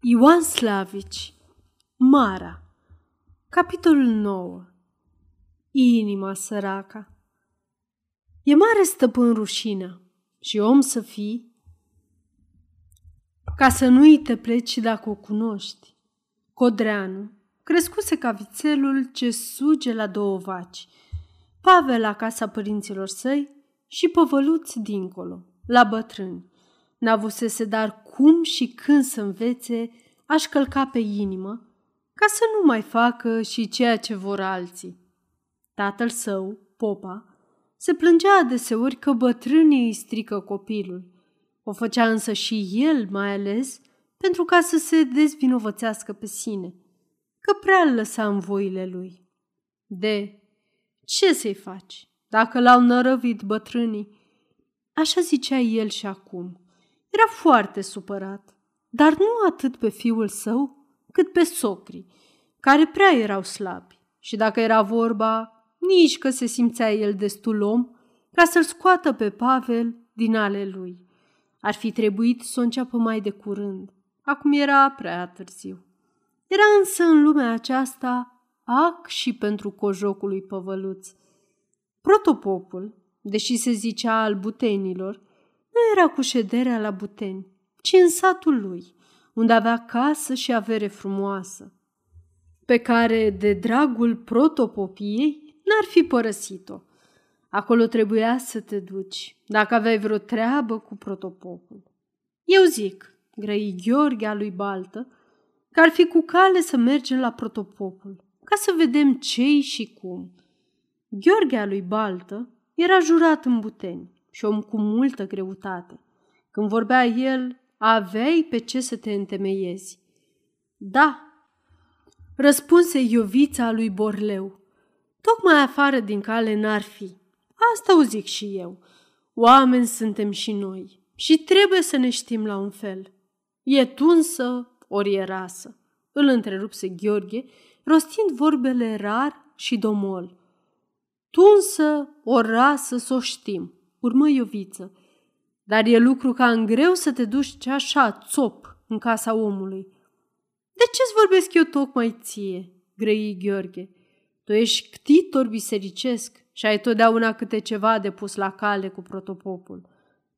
Ioan Slavici Mara Capitolul 9 Inima săraca E mare stăpân rușină și om să fii ca să nu-i te pleci dacă o cunoști. Codreanu crescuse ca vițelul ce suge la două vaci, Pavel la casa părinților săi și păvăluți dincolo, la bătrâni. N-avusese dar cum și când să învețe aș călca pe inimă, ca să nu mai facă și ceea ce vor alții. Tatăl său, Popa, se plângea adeseori că bătrânii îi strică copilul. O făcea însă și el, mai ales, pentru ca să se dezvinovățească pe sine, că prea îl lăsa în voile lui. De ce să-i faci, dacă l-au nărăvit bătrânii? Așa zicea el și acum. Era foarte supărat, dar nu atât pe fiul său, cât pe socrii, care prea erau slabi. Și dacă era vorba, nici că se simțea el destul om ca să-l scoată pe Pavel din ale lui. Ar fi trebuit să o înceapă mai de curând. Acum era prea târziu. Era însă în lumea aceasta ac și pentru cojocul lui Păvăluț. Protopopul, deși se zicea al butenilor, nu era cu șederea la Buteni, ci în satul lui, unde avea casă și avere frumoasă, pe care, de dragul protopopiei, n-ar fi părăsit-o. Acolo trebuia să te duci, dacă aveai vreo treabă cu protopopul. Eu zic, grăi Gheorghe a lui Baltă, că ar fi cu cale să mergem la protopopul, ca să vedem ce și cum. Gheorghe a lui Baltă era jurat în Buteni și om cu multă greutate. Când vorbea el, aveai pe ce să te întemeiezi. Da, răspunse Iovița lui Borleu. Tocmai afară din cale n-ar fi. Asta o zic și eu. Oameni suntem și noi și trebuie să ne știm la un fel. E tunsă, ori e rasă. Îl întrerupse Gheorghe, rostind vorbele rar și domol. Tunsă, o rasă, să o știm, urmă Ioviță. Dar e lucru ca în greu să te duci așa, țop, în casa omului. De ce-ți vorbesc eu tocmai ție, grăi Gheorghe? Tu ești ctitor bisericesc și ai totdeauna câte ceva de pus la cale cu protopopul.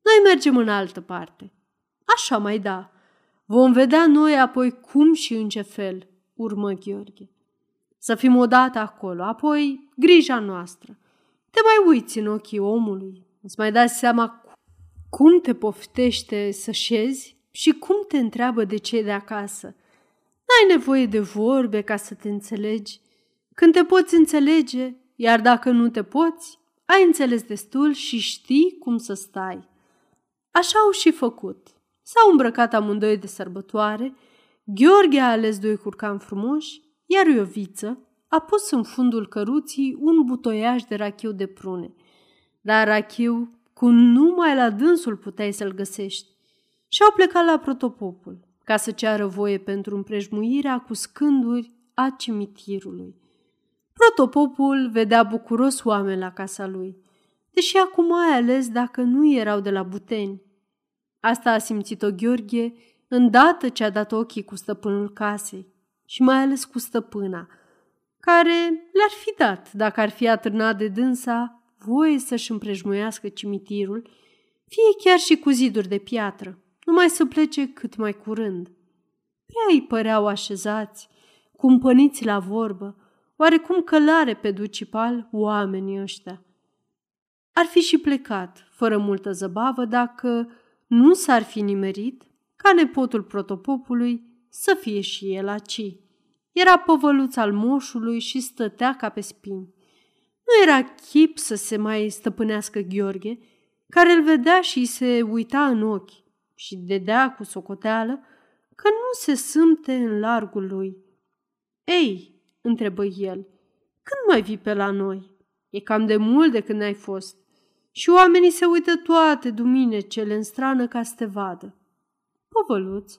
Noi mergem în altă parte. Așa mai da. Vom vedea noi apoi cum și în ce fel, urmă Gheorghe. Să fim odată acolo, apoi grija noastră. Te mai uiți în ochii omului, îți mai dați seama cum te poftește să șezi și cum te întreabă de ce de acasă. N-ai nevoie de vorbe ca să te înțelegi. Când te poți înțelege, iar dacă nu te poți, ai înțeles destul și știi cum să stai. Așa au și făcut. S-au îmbrăcat amândoi de sărbătoare, Gheorghe a ales doi curcani frumoși, iar Ioviță a pus în fundul căruții un butoiaș de rachiu de prune. Dar rachiu cum numai la dânsul puteai să-l găsești. Și au plecat la protopopul, ca să ceară voie pentru împrejmuirea cu scânduri a cimitirului. Protopopul vedea bucuros oameni la casa lui, deși acum mai ales dacă nu erau de la Buteni. Asta a simțit-o Gheorghe îndată ce a dat ochii cu stăpânul casei și mai ales cu stăpâna, care le-ar fi dat dacă ar fi atârnat de dânsa voie să-și împrejmuiască cimitirul, fie chiar și cu ziduri de piatră, numai să plece cât mai curând. Prea îi păreau așezați, cumpăniți la vorbă, oarecum călare pe ducipal oamenii ăștia. Ar fi și plecat, fără multă zăbavă, dacă nu s-ar fi nimerit ca nepotul protopopului să fie și el aci. Era povăluț al moșului și stătea ca pe spini. Nu era chip să se mai stăpânească Gheorghe, care îl vedea și se uita în ochi și dedea cu socoteală că nu se sâmte în largul lui. Ei, întrebă el, când mai vii pe la noi? E cam de mult de când ai fost. Și oamenii se uită toate duminecele în strană ca să te vadă. Povăluț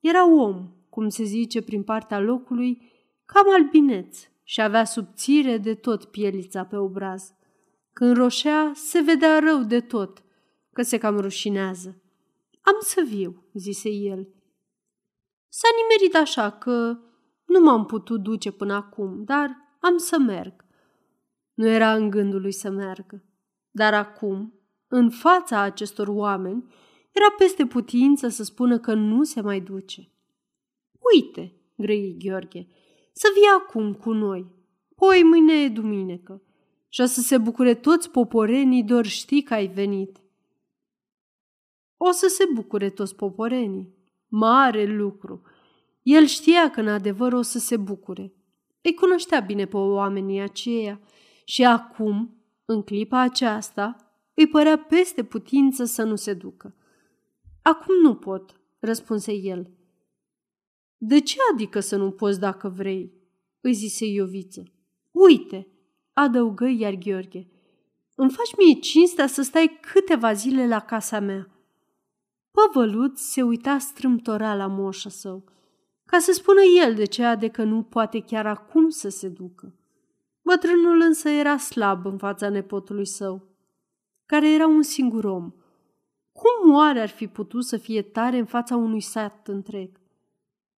era om, cum se zice prin partea locului, cam albineț, și avea subțire de tot pielița pe obraz. Când roșea, se vedea rău de tot, că se cam rușinează. Am să viu, zise el. S-a nimerit așa că nu m-am putut duce până acum, dar am să merg. Nu era în gândul lui să meargă. Dar acum, în fața acestor oameni, era peste putință să spună că nu se mai duce. Uite, grăi Gheorghe, să vii acum cu noi. Poi mâine e duminică și o să se bucure toți poporenii doar știi că ai venit. O să se bucure toți poporenii. Mare lucru. El știa că în adevăr o să se bucure. Îi cunoștea bine pe oamenii aceia și acum, în clipa aceasta, îi părea peste putință să nu se ducă. Acum nu pot, răspunse el. De ce adică să nu poți dacă vrei? îi zise Ioviță. Uite, adăugă iar Gheorghe, îmi faci mie cinstea să stai câteva zile la casa mea. Păvăluț se uita strâmtora la moșa său, ca să spună el de ce de că nu poate chiar acum să se ducă. Bătrânul însă era slab în fața nepotului său, care era un singur om. Cum oare ar fi putut să fie tare în fața unui sat întreg?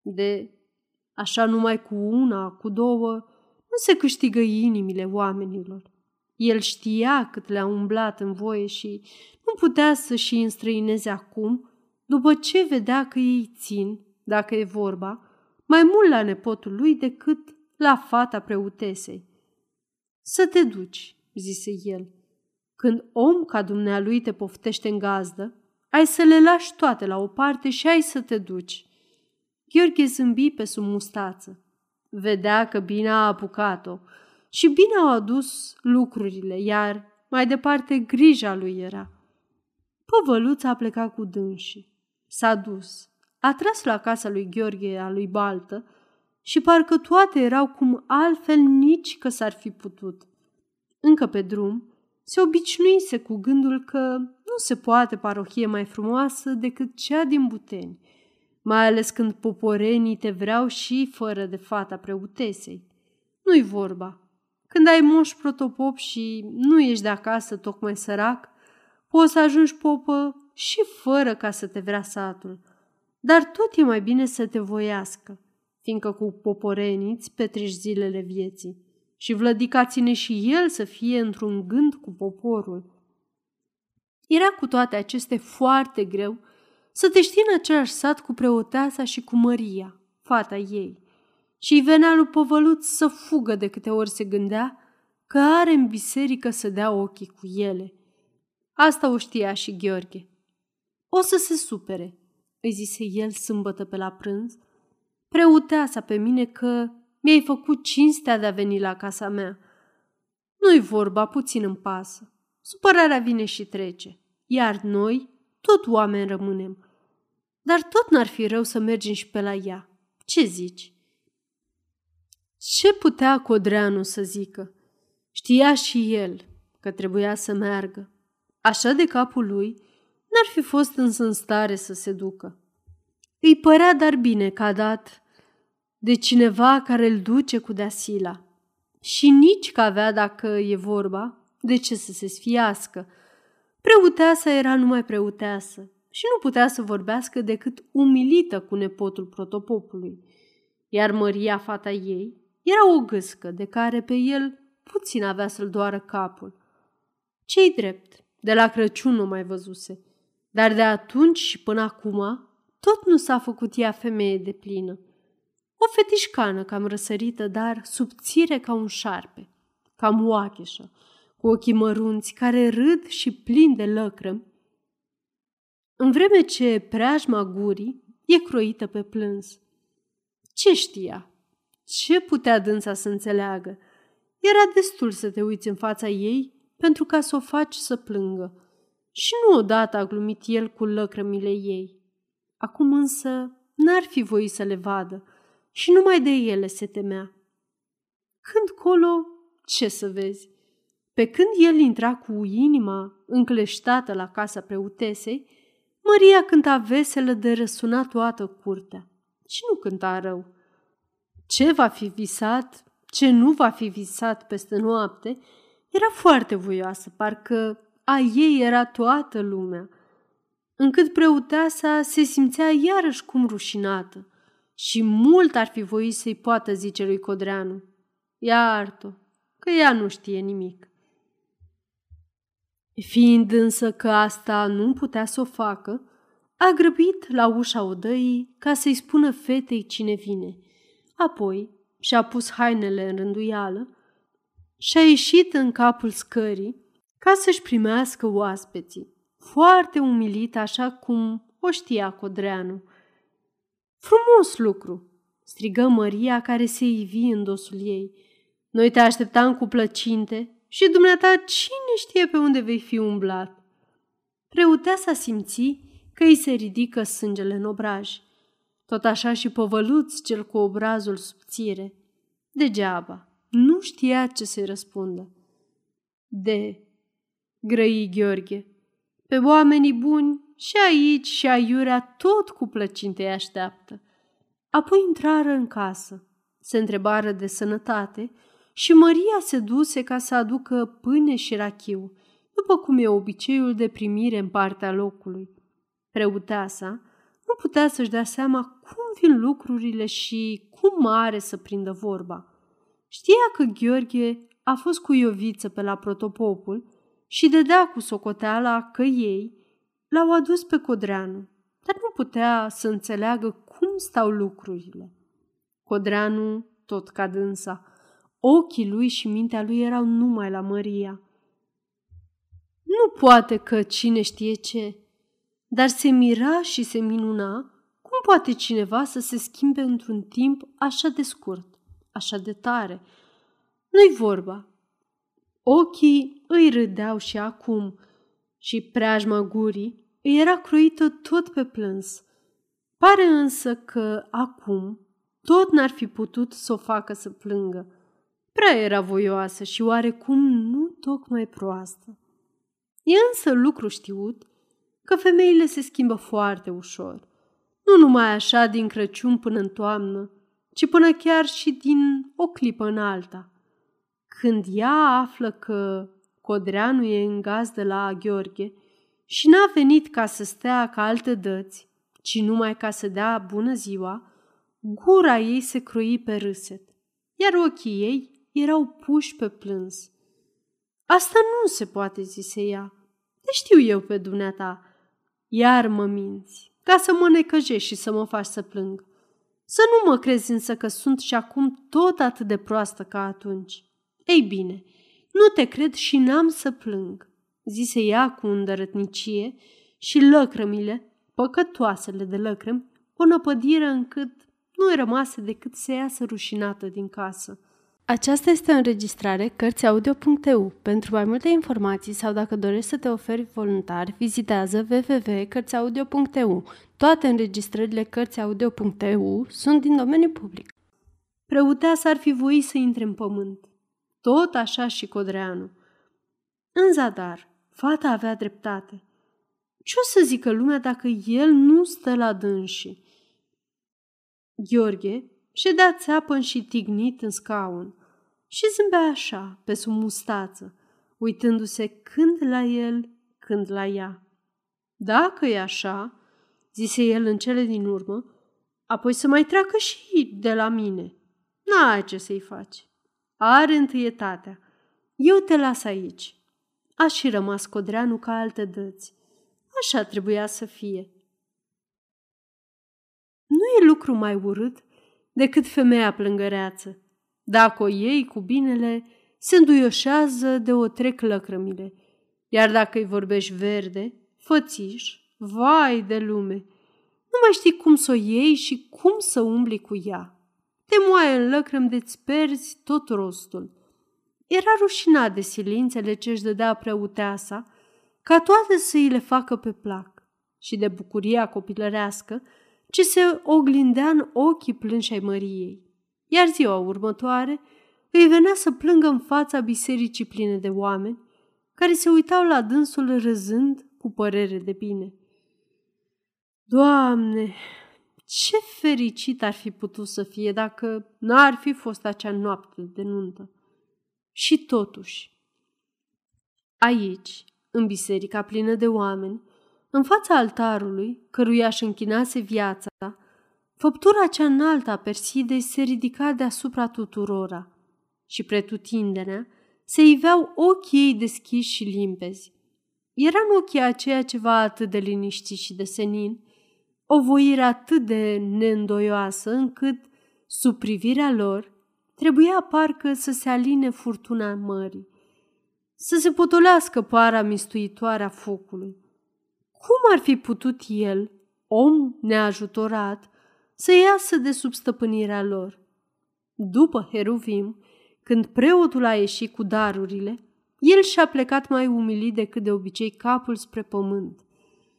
De așa numai cu una, cu două, nu se câștigă inimile oamenilor. El știa cât le-a umblat în voie și nu putea să-și înstrăineze acum, după ce vedea că ei țin, dacă e vorba, mai mult la nepotul lui decât la fata preutesei. Să te duci, zise el. Când om ca dumnealui te poftește în gazdă, ai să le lași toate la o parte și ai să te duci. Gheorghe zâmbi pe sub mustață. Vedea că bine a apucat-o și bine au adus lucrurile, iar mai departe grija lui era. Păvăluța a plecat cu dânsii. S-a dus, a tras la casa lui Gheorghe a lui Baltă și parcă toate erau cum altfel nici că s-ar fi putut. Încă pe drum, se obișnuise cu gândul că nu se poate parohie mai frumoasă decât cea din Buteni, mai ales când poporenii te vreau și fără de fata preutesei. Nu-i vorba. Când ai moș protopop și nu ești de acasă tocmai sărac, poți să ajungi popă și fără ca să te vrea satul. Dar tot e mai bine să te voiască, fiindcă cu poporeniți îți petreci zilele vieții și vlădica ține și el să fie într-un gând cu poporul. Era cu toate acestea foarte greu să te știi în același sat cu preoteasa și cu Maria, fata ei. Și îi venea lui Povăluț să fugă de câte ori se gândea că are în biserică să dea ochii cu ele. Asta o știa și Gheorghe. O să se supere, îi zise el sâmbătă pe la prânz, preuteasa pe mine că mi-ai făcut cinstea de a veni la casa mea. Nu-i vorba, puțin în pasă. Supărarea vine și trece, iar noi tot oameni rămânem. Dar tot n-ar fi rău să mergem și pe la ea. Ce zici? Ce putea Codreanu să zică? Știa și el că trebuia să meargă. Așa de capul lui n-ar fi fost însă în stare să se ducă. Îi părea dar bine că a dat de cineva care îl duce cu deasila. Și nici că avea, dacă e vorba, de ce să se sfiască. Preuteasa era numai preuteasă și nu putea să vorbească decât umilită cu nepotul protopopului. Iar Maria, fata ei, era o gâscă de care pe el puțin avea să-l doară capul. Cei drept, de la Crăciun nu mai văzuse, dar de atunci și până acum tot nu s-a făcut ea femeie de plină. O fetișcană cam răsărită, dar subțire ca un șarpe, cam oacheșă, cu ochii mărunți care râd și plin de lăcrămi, în vreme ce preajma gurii e croită pe plâns. Ce știa? Ce putea dânsa să înțeleagă? Era destul să te uiți în fața ei pentru ca să o faci să plângă. Și nu odată a glumit el cu lăcrămile ei. Acum însă n-ar fi voit să le vadă și numai de ele se temea. Când colo, ce să vezi? Pe când el intra cu inima încleștată la casa preutesei, Maria cânta veselă de răsuna toată curtea și nu cânta rău. Ce va fi visat, ce nu va fi visat peste noapte, era foarte voioasă, parcă a ei era toată lumea, încât preuteasa se simțea iarăși cum rușinată și mult ar fi voit să-i poată zice lui Codreanu. Iartă, că ea nu știe nimic. Fiind însă că asta nu putea să o facă, a grăbit la ușa odăii ca să-i spună fetei cine vine. Apoi și-a pus hainele în rânduială și a ieșit în capul scării ca să-și primească oaspeții, foarte umilit așa cum o știa Codreanu. Frumos lucru, strigă Maria care se ivi în dosul ei. Noi te așteptam cu plăcinte și dumneata cine știe pe unde vei fi umblat. Preoteasa simți că îi se ridică sângele în obraj. Tot așa și povăluț cel cu obrazul subțire. Degeaba, nu știa ce să-i răspundă. De, grăi Gheorghe, pe oamenii buni și aici și aiurea tot cu plăcinte îi așteaptă. Apoi intrară în casă, se întrebară de sănătate și Maria se duse ca să aducă pâine și rachiu, după cum e obiceiul de primire în partea locului. Preuteasa nu putea să-și dea seama cum vin lucrurile și cum are să prindă vorba. Știa că Gheorghe a fost cu Ioviță pe la protopopul și dădea cu socoteala că ei l-au adus pe Codreanu, dar nu putea să înțeleagă cum stau lucrurile. Codreanu, tot ca dânsa, ochii lui și mintea lui erau numai la Maria. Nu poate că cine știe ce, dar se mira și se minuna cum poate cineva să se schimbe într-un timp așa de scurt, așa de tare. Nu-i vorba. Ochii îi râdeau și acum și preajma gurii îi era croită tot pe plâns. Pare însă că acum tot n-ar fi putut să o facă să plângă. Prea era voioasă și oarecum nu tocmai proastă. E însă lucru știut că femeile se schimbă foarte ușor. Nu numai așa din Crăciun până în toamnă, ci până chiar și din o clipă în alta. Când ea află că Codreanu e în de la Gheorghe și n-a venit ca să stea ca alte dăți, ci numai ca să dea bună ziua, gura ei se croi pe râset, iar ochii ei erau puși pe plâns. Asta nu se poate, zise ea. Te știu eu pe dumneata. Iar mă minți, ca să mă necăjești și să mă faci să plâng. Să nu mă crezi însă că sunt și acum tot atât de proastă ca atunci. Ei bine, nu te cred și n-am să plâng, zise ea cu îndărătnicie și lăcrămile, păcătoasele de lăcrămi, o năpădiră încât nu-i rămase decât să iasă rușinată din casă. Aceasta este o înregistrare Cărțiaudio.eu. Pentru mai multe informații sau dacă dorești să te oferi voluntar, vizitează www.cărțiaudio.eu. Toate înregistrările Cărțiaudio.eu sunt din domeniu public. s ar fi voit să intre în pământ. Tot așa și Codreanu. În zadar, fata avea dreptate. Ce o să zică lumea dacă el nu stă la dânsii? Gheorghe ședea țeapăn și tignit în scaun și zâmbea așa, pe sub mustață, uitându-se când la el, când la ea. Dacă e așa, zise el în cele din urmă, apoi să mai treacă și de la mine. N-ai ce să-i faci. Are întâietatea. Eu te las aici. A și rămas Codreanu ca alte dăți. Așa trebuia să fie. Nu e lucru mai urât decât femeia plângăreață. Dacă o iei cu binele, se înduioșează de o trec lăcrămile. Iar dacă îi vorbești verde, fățiș, vai de lume, nu mai știi cum să o iei și cum să umbli cu ea. Te moaie în lăcrăm de-ți perzi tot rostul. Era rușinat de silințele ce își dădea preuteasa, ca toate să îi le facă pe plac, și de bucuria copilărească ce se oglindea în ochii plânși ai Măriei iar ziua următoare îi venea să plângă în fața bisericii pline de oameni, care se uitau la dânsul râzând cu părere de bine. Doamne, ce fericit ar fi putut să fie dacă n-ar fi fost acea noapte de nuntă. Și totuși, aici, în biserica plină de oameni, în fața altarului, căruia își închinase viața, Făptura cea înaltă a Persidei se ridica deasupra tuturora și pretutindenea se iveau ochii ei deschiși și limpezi. Era în ochii aceea ceva atât de liniștit și de senin, o voire atât de neîndoioasă încât, sub privirea lor, trebuia parcă să se aline furtuna mării, să se potolească para mistuitoare a focului. Cum ar fi putut el, om neajutorat, să iasă de sub stăpânirea lor? După Heruvim, când preotul a ieșit cu darurile, el și-a plecat mai umilit decât de obicei capul spre pământ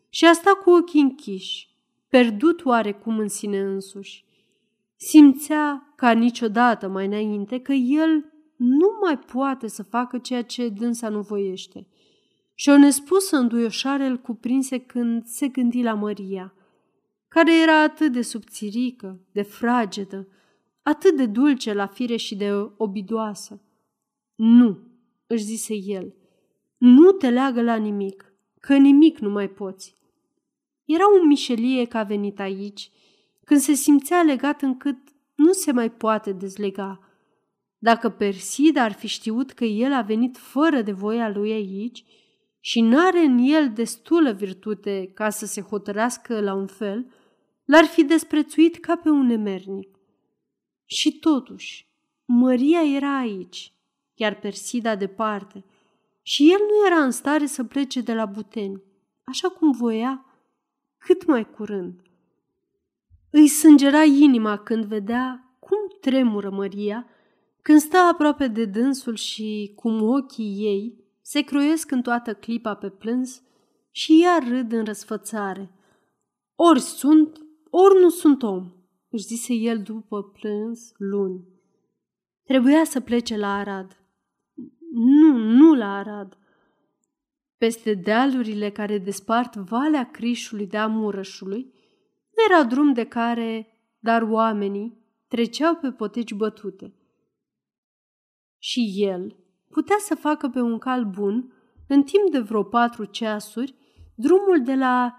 și a stat cu ochii închiși, pierdut oarecum în sine însuși. Simțea ca niciodată mai înainte că el nu mai poate să facă ceea ce dânsa nu voiește. Și o nespusă înduioșare îl cuprinse când se gândi la Maria, care era atât de subțirică, de fragedă, atât de dulce la fire și de obidoasă. Nu, își zise el, nu te leagă la nimic, că nimic nu mai poți. Era un mișelie că a venit aici, când se simțea legat încât nu se mai poate dezlega. Dacă Persida ar fi știut că el a venit fără de voia lui aici și n-are în el destulă virtute ca să se hotărească la un fel, l-ar fi desprețuit ca pe un emernic. Și totuși, Maria era aici, iar Persida departe, și el nu era în stare să plece de la Buteni, așa cum voia, cât mai curând. Îi sângera inima când vedea cum tremură Maria, când stă aproape de dânsul și cum ochii ei se croiesc în toată clipa pe plâns și ea râd în răsfățare. Ori sunt, ori nu sunt om, își zise el după plâns luni. Trebuia să plece la Arad. Nu, nu la Arad. Peste dealurile care despart Valea Crișului de Amurășului, nu era drum de care, dar oamenii treceau pe poteci bătute. Și el putea să facă pe un cal bun, în timp de vreo patru ceasuri, drumul de la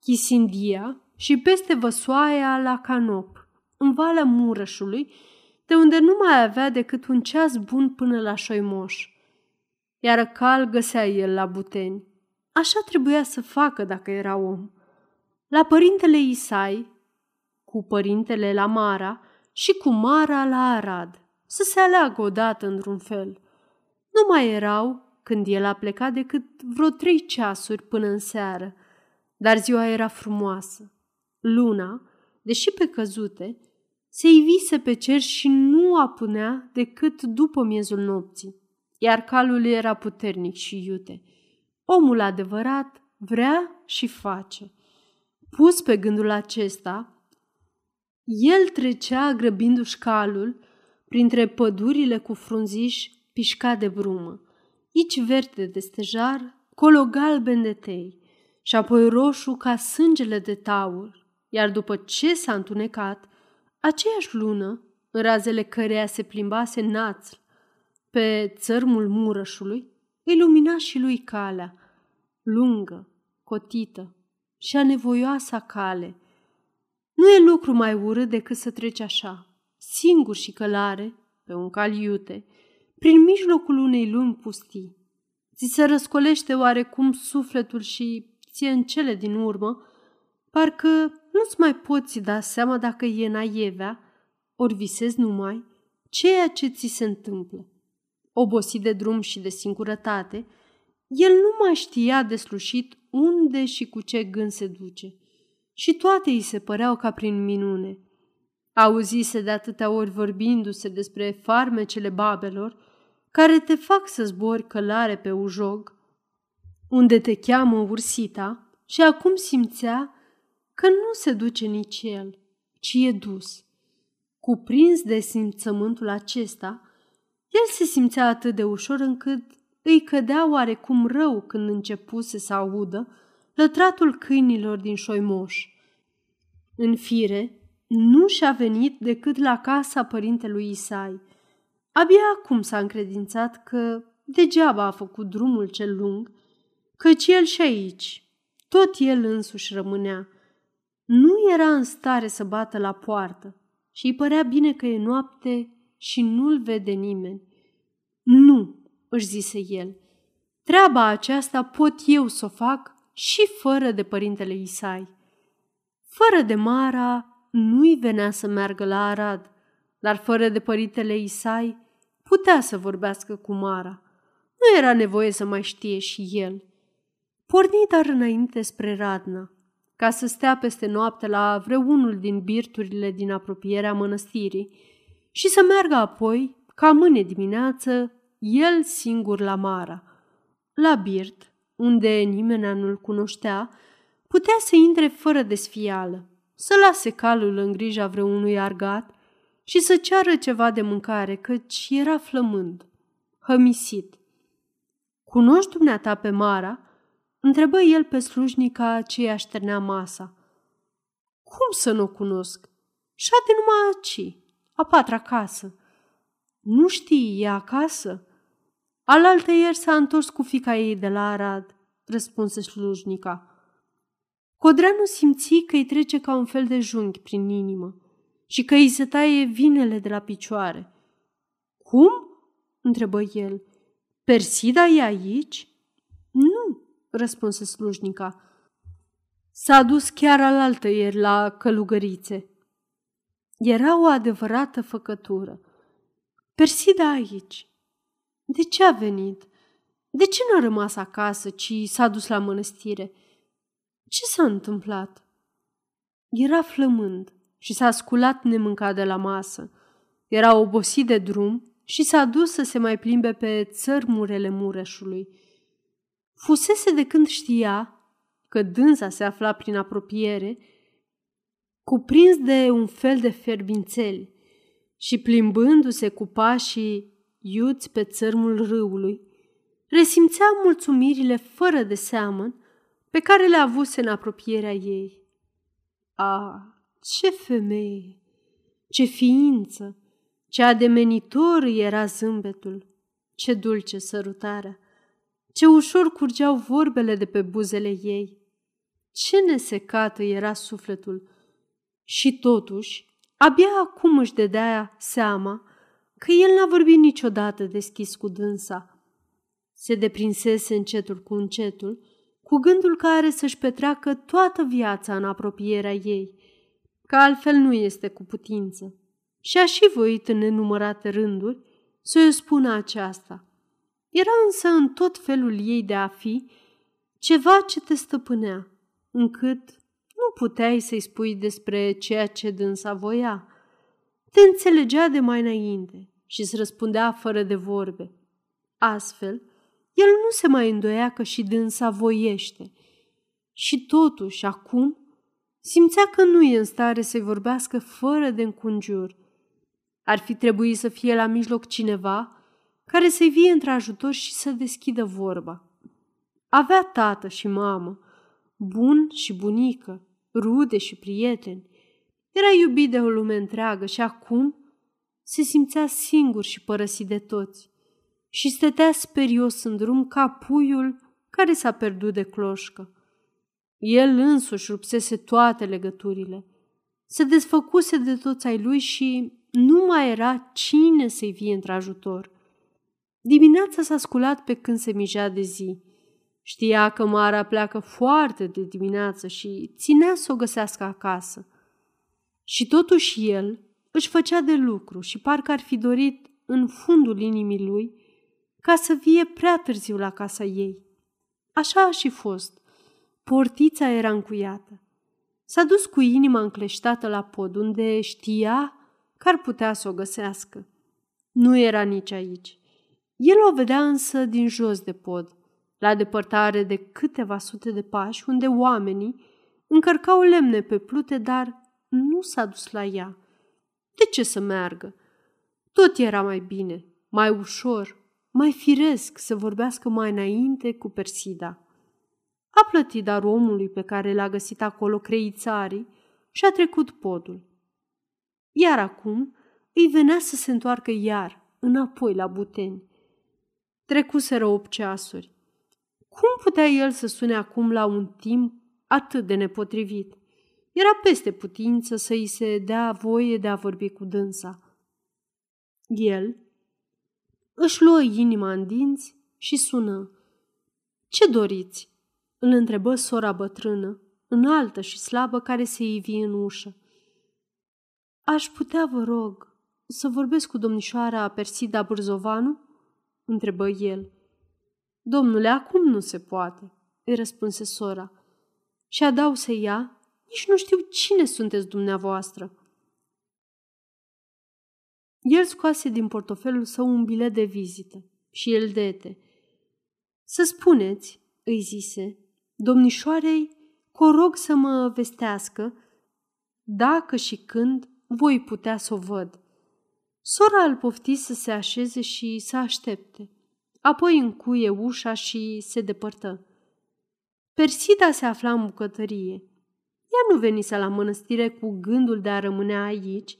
Chisindia și peste Văsoaia la Canop, în Valea Murășului, de unde nu mai avea decât un ceas bun până la Șoimoș. Iar cal găsea el la Buteni. Așa trebuia să facă dacă era om. La părintele Isai, cu părintele la Mara și cu Mara la Arad, să se aleagă odată într-un fel. Nu mai erau, când el a plecat, decât vreo trei ceasuri până în seară, dar ziua era frumoasă. Luna, deși pe căzute, se ivise pe cer și nu apunea decât după miezul nopții, iar calul era puternic și iute. Omul adevărat vrea și face. Pus pe gândul acesta, el trecea grăbindu-și calul printre pădurile cu frunziș pișcat de brumă, aici verde de stejar, colo galben de tei și apoi roșu ca sângele de taur, iar după ce s-a întunecat, aceeași lună, în razele căreia se plimbase naț pe țărmul murășului, îi lumina și lui calea, lungă, cotită și anevoioasa cale. Nu e lucru mai urât decât să treci așa, singur și călare, pe un cal iute, prin mijlocul unei lumi pustii. Ți se răscolește oarecum sufletul și ție în cele din urmă, parcă nu-ți mai poți da seama dacă e naievea, ori visezi numai ceea ce ți se întâmplă. Obosit de drum și de singurătate, el nu mai știa deslușit unde și cu ce gând se duce. Și toate îi se păreau ca prin minune. Auzise de atâtea ori vorbindu-se despre farmecele babelor, care te fac să zbori călare pe ujog, unde te cheamă ursita, și acum simțea că nu se duce nici el, ci e dus. Cuprins de simțământul acesta, el se simțea atât de ușor încât îi cădea oarecum rău când începuse să audă lătratul câinilor din șoimoș. În fire, nu și-a venit decât la casa părintelui Isai. Abia acum s-a încredințat că degeaba a făcut drumul cel lung, căci el și aici, tot el însuși rămânea. nu era în stare să bată la poartă și îi părea bine că e noapte și nu-l vede nimeni. Nu, își zise el, treaba aceasta pot eu să o fac și fără de părintele Isai. Fără de Mara nu-i venea să meargă la Arad, dar fără de părintele Isai putea să vorbească cu Mara. Nu era nevoie să mai știe și el. Porni dar înainte spre Radna, ca să stea peste noapte la vreunul din birturile din apropierea mănăstirii și să meargă apoi, ca mâine dimineață, el singur la Mara. La birt, unde nimeni nu-l cunoștea, putea să intre fără desfială, să lase calul în grija vreunui argat și să ceară ceva de mâncare, căci era flămând, hămisit. Cunoști dumneata pe Mara?" întrebă el pe slujnica ce așternea masa. Cum să nu o cunosc? Șade numai aici, a patra casă. Nu știi, e acasă? Alaltă ieri s-a întors cu fica ei de la Arad, răspunse slujnica. Codreanu simți că îi trece ca un fel de junghi prin inimă și că îi se taie vinele de la picioare. Cum? întrebă el. Persida e aici? Nu, răspunse slujnica. S-a dus chiar alaltă ieri la călugărițe. Era o adevărată făcătură. Persida aici. De ce a venit? De ce n-a rămas acasă, ci s-a dus la mănăstire? Ce s-a întâmplat? Era flămând și s-a sculat nemâncat de la masă. Era obosit de drum și s-a dus să se mai plimbe pe țărmurele Mureșului. Fusese de când știa că dânsa se afla prin apropiere, cuprins de un fel de ferbințeli și plimbându-se cu pașii iuți pe țărmul râului, resimțea mulțumirile fără de seamăn pe care le avuse în apropierea ei. A, ce femeie! Ce ființă! Ce ademenitor era zâmbetul! Ce dulce sărutarea! Ce ușor curgeau vorbele de pe buzele ei! Ce nesecată era sufletul! Și totuși, abia acum își dădea seama că el n-a vorbit niciodată deschis cu dânsa. Se deprinsese încetul cu încetul, cu gândul că are să-și petreacă toată viața în apropierea ei, că altfel nu este cu putință. Și a și voit în nenumărate rânduri să-i spună aceasta. Era însă în tot felul ei de a fi ceva ce te stăpânea, încât nu puteai să-i spui despre ceea ce dânsa voia. Te înțelegea de mai înainte și îți răspundea fără de vorbe. Astfel, el nu se mai îndoia că și dânsa voiește. Și totuși, acum, simțea că nu e în stare să-i vorbească fără de încunjur. Ar fi trebuit să fie la mijloc cineva care să-i vie într-ajutor și să deschidă vorba. Avea tată și mamă, bun și bunică, rude și prieteni. Era iubit de o lume întreagă și acum se simțea singur și părăsit de toți și stătea sperios în drum ca puiul care s-a pierdut de cloșcă. El însuși rupsese toate legăturile. Se desfăcuse de toți ai lui și nu mai era cine să-i vie într-ajutor. Dimineața s-a sculat pe când se mijea de zi. Știa că Mara pleacă foarte de dimineață și ținea să o găsească acasă. Și totuși el își făcea de lucru și parcă ar fi dorit în fundul inimii lui ca să vie prea târziu la casa ei. Așa a și fost. Portița era încuiată. S-a dus cu inima încleștată la pod, unde știa că ar putea să o găsească. Nu era nici aici. El o vedea însă din jos de pod, la depărtare de câteva sute de pași, unde oamenii încărcau lemne pe plute, dar nu s-a dus la ea. De ce să meargă? Tot era mai bine, mai ușor, mai firesc să vorbească mai înainte cu Persida. A plătit dar omului pe care l-a găsit acolo creițarii și a trecut podul. Iar acum îi venea să se întoarcă iar, înapoi la Buteni. Trecuseră opt ceasuri. Cum putea el să sune acum la un timp atât de nepotrivit? era peste putință să îi se dea voie de a vorbi cu dânsa. El își luă inima în dinți și sună. Ce doriți?" Îl întrebă sora bătrână, înaltă și slabă, care se ivi în ușă. Aș putea, vă rog, să vorbesc cu domnișoara Persida Bârzovanu?" întrebă el. Domnule, acum nu se poate, îi răspunse sora. Și adau să ea, nici nu știu cine sunteți dumneavoastră. El scoase din portofelul său un bilet de vizită și el dete. Să spuneți, îi zise, domnișoarei, că rog să mă vestească dacă și când voi putea să o văd. Sora îl pofti să se așeze și să aștepte. Apoi încuie ușa și se depărtă. Persida se afla în bucătărie. Ea nu venise la mănăstire cu gândul de a rămâne aici,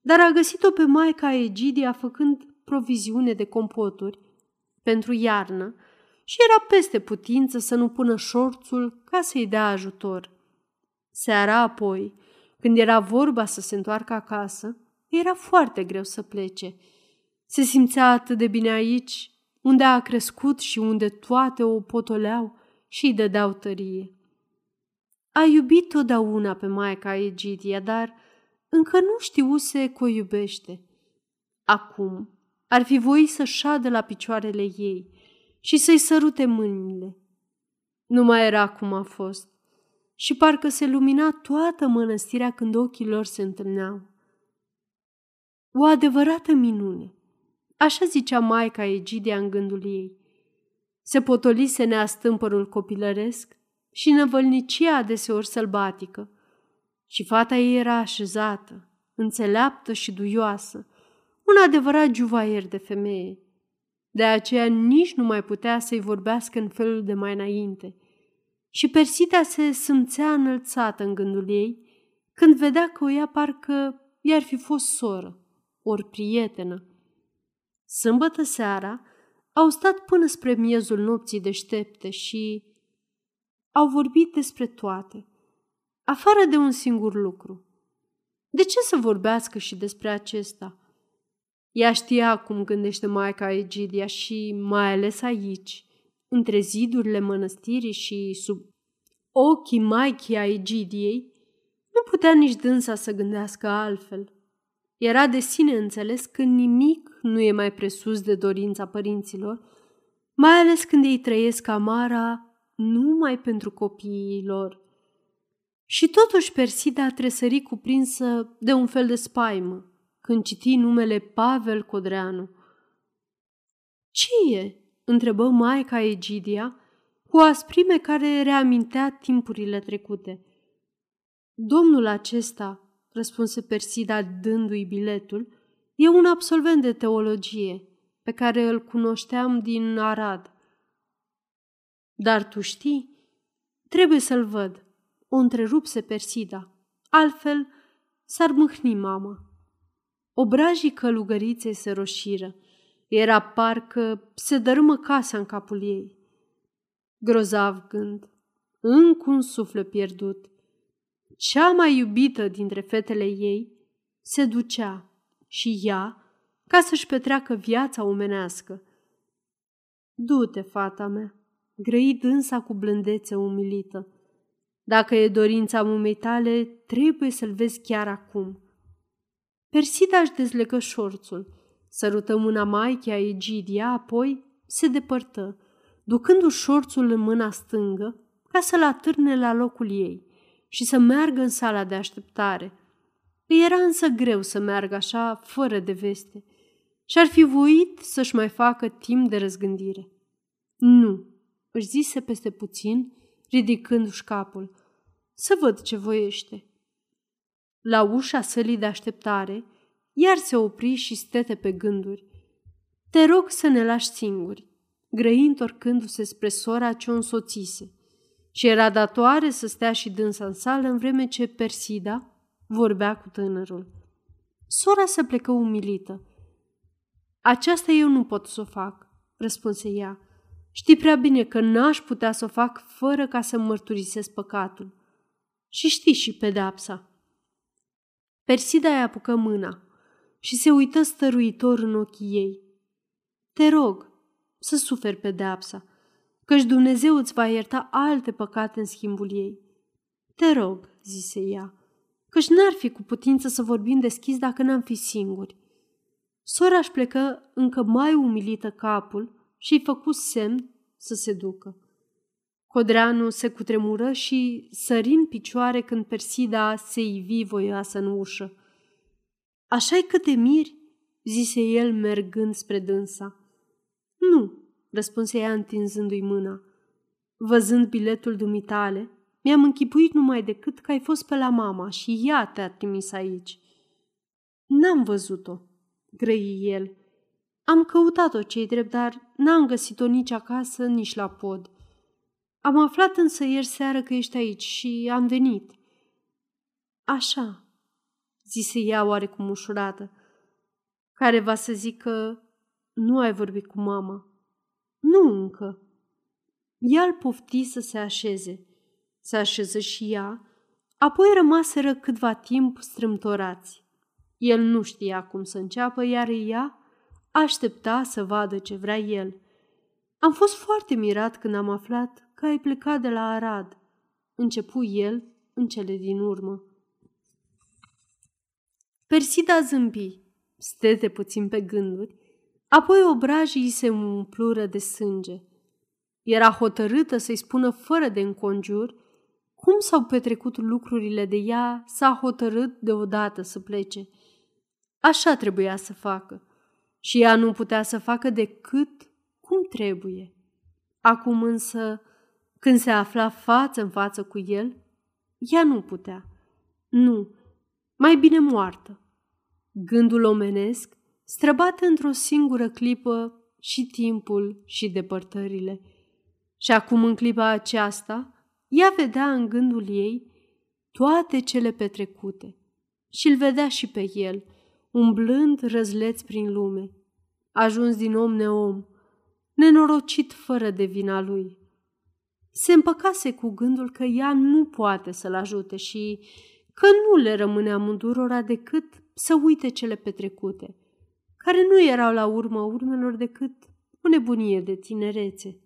dar a găsit-o pe maica Egidia făcând proviziune de compoturi pentru iarnă și era peste putință să nu pună șorțul ca să-i dea ajutor. Seara apoi, când era vorba să se întoarcă acasă, era foarte greu să plece. Se simțea atât de bine aici, unde a crescut și unde toate o potoleau și îi dădeau tărie. A iubit totdeauna pe maica Egidia, dar încă nu știuse că o iubește. Acum ar fi voit să șadă la picioarele ei și să-i sărute mâinile. Nu mai era cum a fost și parcă se lumina toată mănăstirea când ochii lor se întâlneau. O adevărată minune, așa zicea maica Egidia în gândul ei. Se potolise neastâmpărul copilăresc și năvălnicia adeseori sălbatică. Și fata ei era așezată, înțeleaptă și duioasă, un adevărat juvaier de femeie. De aceea nici nu mai putea să-i vorbească în felul de mai înainte. Și Persida se simțea înălțată în gândul ei când vedea că o ia parcă i-ar fi fost soră, ori prietenă. Sâmbătă seara au stat până spre miezul nopții deștepte și au vorbit despre toate, afară de un singur lucru. De ce să vorbească și despre acesta? Ea știa cum gândește Maica Egidia și mai ales aici, între zidurile mănăstirii și sub ochii Maicii a Egidiei, nu putea nici dânsa să gândească altfel. Era de sine înțeles că nimic nu e mai presus de dorința părinților, mai ales când ei trăiesc amara numai pentru copiii lor. Și totuși Persida a tresări cuprinsă de un fel de spaimă când citi numele Pavel Codreanu. Ce e?" întrebă maica Egidia cu o asprime care reamintea timpurile trecute. Domnul acesta, răspunse Persida dându-i biletul, e un absolvent de teologie pe care îl cunoșteam din Arad. Dar tu știi? Trebuie să-l văd. O întrerupse Persida. Altfel s-ar mâhni mama. Obrajii călugăriței se roșiră. Era parcă se dărâmă casa în capul ei. Grozav gând. Încă un suflet pierdut. Cea mai iubită dintre fetele ei se ducea și ea ca să-și petreacă viața omenească. Du-te, fata mea, grăi dânsa cu blândețe umilită. Dacă e dorința mumei tale, trebuie să-l vezi chiar acum. Persida își dezlegă șorțul, sărută mâna Maichea Egidia, apoi se depărtă, ducându-și șorțul în mâna stângă ca să-l atârne la locul ei și să meargă în sala de așteptare. Îi era însă greu să meargă așa, fără de veste, și ar fi voit să-și mai facă timp de răzgândire. Nu, își zise peste puțin, ridicându-și capul. Să văd ce voiește. La ușa sălii de așteptare, iar se opri și stete pe gânduri. Te rog să ne lași singuri, grăi întorcându-se spre sora ce o însoțise. Și era datoare să stea și dânsa în sală în vreme ce Persida vorbea cu tânărul. Sora se plecă umilită. Aceasta eu nu pot să o fac, răspunse ea. Știi prea bine că n-aș putea să o fac fără ca să mărturisesc păcatul. și știi și pedapsa. Persida îi apucă mâna și se uită stăruitor în ochii ei. Te rog să suferi pedeapsa, căci Dumnezeu îți va ierta alte păcate în schimbul ei. Te rog, zise ea, căci n-ar fi cu putință să vorbim deschis dacă n-am fi singuri. Sora își plecă încă mai umilită capul și îi făcu semn să se ducă. Codreanu se cutremură și sări în picioare când Persida se ivi voioasă în ușă. Așa-i că te miri?" zise el mergând spre dânsa. Nu, răspunse ea întinzându-i mâna. Văzând biletul dumitale, mi-am închipuit numai decât că ai fost pe la mama și ea te-a trimis aici. N-am văzut-o, grăi el. Am căutat-o cei drept, dar n-am găsit-o nici acasă, nici la pod. Am aflat însă ieri seară că ești aici și am venit. Așa, zise ea oarecum ușurată, care va să zică, nu ai vorbit cu mama. Nu încă. Ea îl pofti să se așeze. Se așeză și ea, apoi rămaseră câtva timp strâmtorați. El nu știa cum să înceapă, iar ea aștepta să vadă ce vrea el. Am fost foarte mirat când am aflat că ai plecat de la Arad. Începu el în cele din urmă. Persida zâmbi, stete puțin pe gânduri, apoi obrajii se umplură de sânge. Era hotărâtă să-i spună fără de înconjur cum s-au petrecut lucrurile de ea, s-a hotărât deodată să plece. Așa trebuia să facă. Și ea nu putea să facă decât cum trebuie. Acum însă, când se afla față în față cu el, ea nu putea. Nu, mai bine moartă. Gândul omenesc străbate într-o singură clipă și timpul și depărtările. Și acum în clipa aceasta, ea vedea în gândul ei toate cele petrecute și îl vedea și pe el, umblând răzleț prin lume, ajuns din om neom, nenorocit fără de vina lui. Se împăcase cu gândul că ea nu poate să-l ajute și că nu le rămâne amândurora decât să uite cele petrecute, care nu erau la urmă urmelor decât o nebunie de tinerețe.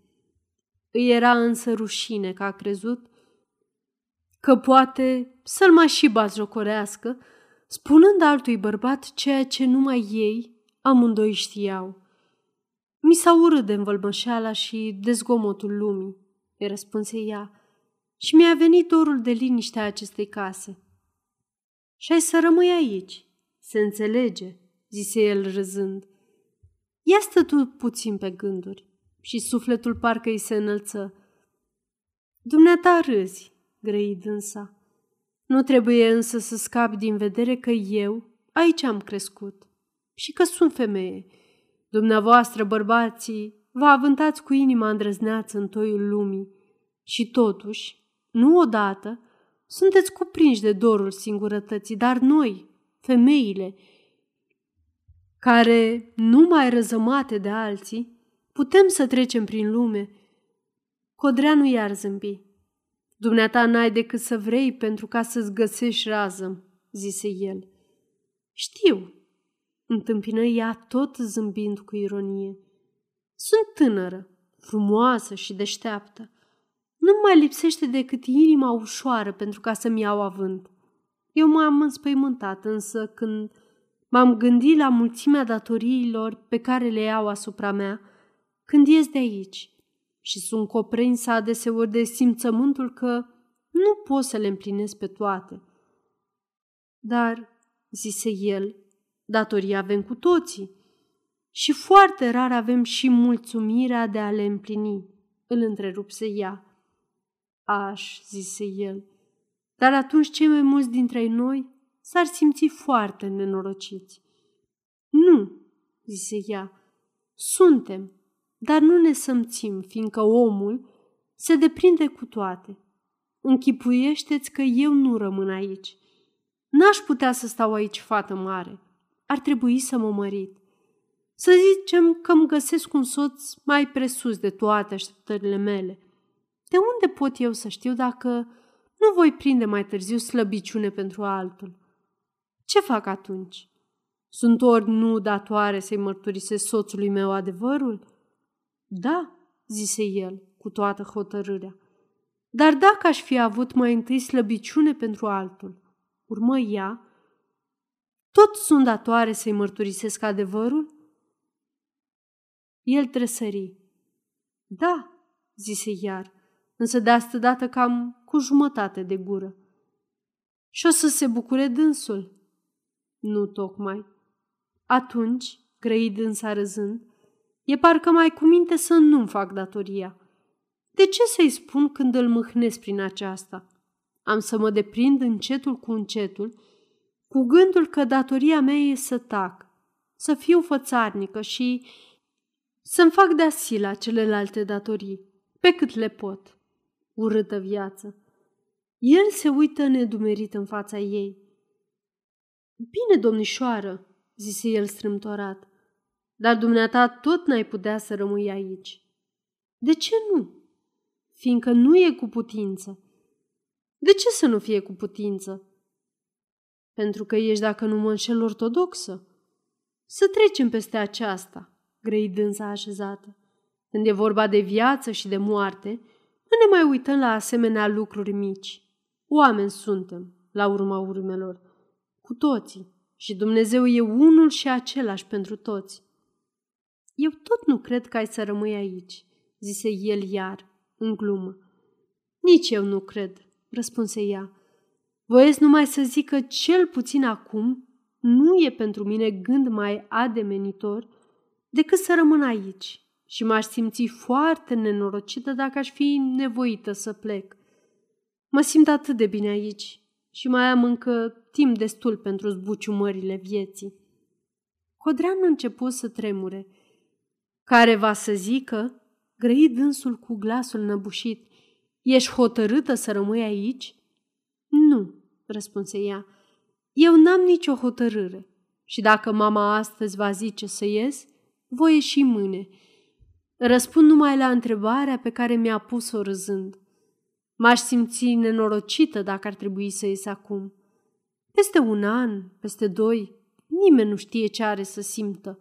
Îi era însă rușine că a crezut că poate să-l mai și bazjocorească, spunând altui bărbat ceea ce numai ei amândoi știau. Mi s-a urât de învălmășeala și de zgomotul lumii, îi răspunse ea, și mi-a venit dorul de liniște a acestei case. Și ai să rămâi aici, se înțelege, zise el râzând. Ia stă tu puțin pe gânduri și sufletul parcă îi se înălță. Dumneata râzi, grăi dânsa. Nu trebuie însă să scap din vedere că eu aici am crescut și că sunt femeie. Dumneavoastră, bărbații, vă avântați cu inima îndrăzneață în toiul lumii și totuși, nu odată, sunteți cuprinși de dorul singurătății, dar noi, femeile, care, nu mai răzămate de alții, putem să trecem prin lume. Codreanu iar zâmbi. Dumneata n-ai decât să vrei pentru ca să-ți găsești rază, zise el. Știu, întâmpină ea tot zâmbind cu ironie. Sunt tânără, frumoasă și deșteaptă. Nu mai lipsește decât inima ușoară pentru ca să-mi iau avânt. Eu m-am înspăimântat, însă când m-am gândit la mulțimea datoriilor pe care le iau asupra mea, când ies de aici și sunt coprinsă adeseori de simțământul că nu pot să le împlinesc pe toate. Dar, zise el, datorii avem cu toții și foarte rar avem și mulțumirea de a le împlini, îl întrerupse ea. Aș, zise el, dar atunci cei mai mulți dintre noi s-ar simți foarte nenorociți. Nu, zise ea, suntem, dar nu ne sămțim, fiindcă omul se deprinde cu toate. Închipuiește-ți că eu nu rămân aici. N-aș putea să stau aici, fată mare. Ar trebui să mă mărit. Să zicem că îmi găsesc un soț mai presus de toate așteptările mele. De unde pot eu să știu dacă nu voi prinde mai târziu slăbiciune pentru altul. Ce fac atunci? Sunt ori nu datoare să-i mărturisesc soțului meu adevărul? Da, zise el, cu toată hotărârea. Dar dacă aș fi avut mai întâi slăbiciune pentru altul, urmă ea, tot sunt datoare să-i mărturisesc adevărul? El tresări. Da, zise iar, însă de asta dată cam cu jumătate de gură. Și o să se bucure dânsul? Nu tocmai. Atunci, grăi dânsa râzând, e parcă mai cu minte să nu-mi fac datoria. De ce să-i spun când îl mâhnesc prin aceasta? Am să mă deprind încetul cu încetul, cu gândul că datoria mea e să tac, să fiu fățarnică și să-mi fac de asila celelalte datorii, pe cât le pot. Urâtă viață. El se uită nedumerit în fața ei. Bine, domnișoară, zise el strâmtorat, dar dumneata tot n-ai putea să rămâi aici. De ce nu? Fiindcă nu e cu putință. De ce să nu fie cu putință? Pentru că ești, dacă nu mă înșel, ortodoxă. Să trecem peste aceasta, grăi dânsa așezată. Când e vorba de viață și de moarte, nu ne mai uităm la asemenea lucruri mici. Oameni suntem, la urma urmelor, cu toții, și Dumnezeu e unul și același pentru toți. Eu tot nu cred că ai să rămâi aici, zise el iar, în glumă. Nici eu nu cred, răspunse ea. Voiesc numai să zic că cel puțin acum nu e pentru mine gând mai ademenitor decât să rămân aici și m-aș simți foarte nenorocită dacă aș fi nevoită să plec. Mă simt atât de bine aici și mai am încă timp destul pentru zbuciumările vieții. Codreanu început să tremure. Care va să zică, grăi dânsul cu glasul năbușit, ești hotărâtă să rămâi aici? Nu, răspunse ea, eu n-am nicio hotărâre și dacă mama astăzi va zice să ies, voi ieși mâine. Răspund numai la întrebarea pe care mi-a pus-o râzând. M-aș simți nenorocită dacă ar trebui să ies acum. Peste un an, peste doi, nimeni nu știe ce are să simtă.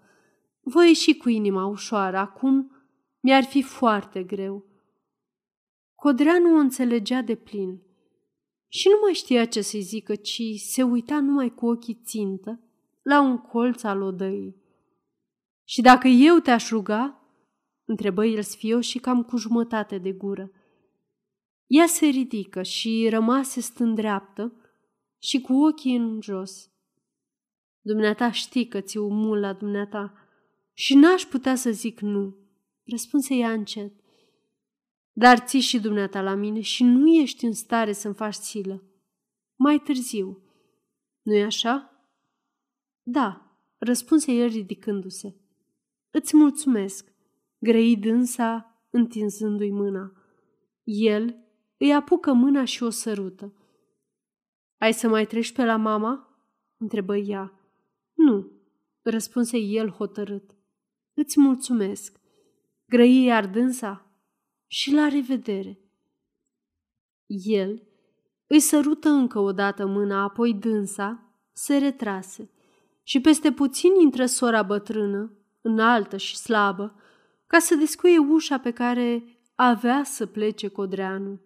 Voi ieși cu inima ușoară. Acum mi-ar fi foarte greu. Codreanu o înțelegea de plin și nu mai știa ce să-i zică, ci se uita numai cu ochii țintă la un colț al odăii. Și dacă eu te-aș ruga?" întrebă el sfio și cam cu jumătate de gură. Ea se ridică și rămase stând dreaptă și cu ochii în jos. Dumneata știi că ți mult la dumneata și n-aș putea să zic nu, răspunse ea încet. Dar ții și dumneata la mine și nu ești în stare să-mi faci silă. Mai târziu. Nu-i așa? Da, răspunse el ridicându-se. Îți mulțumesc, grăi dânsa întinzându-i mâna. El îi apucă mâna și o sărută. Ai să mai treci pe la mama?" întrebă ea. Nu, răspunse el hotărât. Îți mulțumesc. Grăi iar dânsa și la revedere. El îi sărută încă o dată mâna, apoi dânsa se retrase și peste puțin intră sora bătrână, înaltă și slabă, ca să descuie ușa pe care avea să plece Codreanu.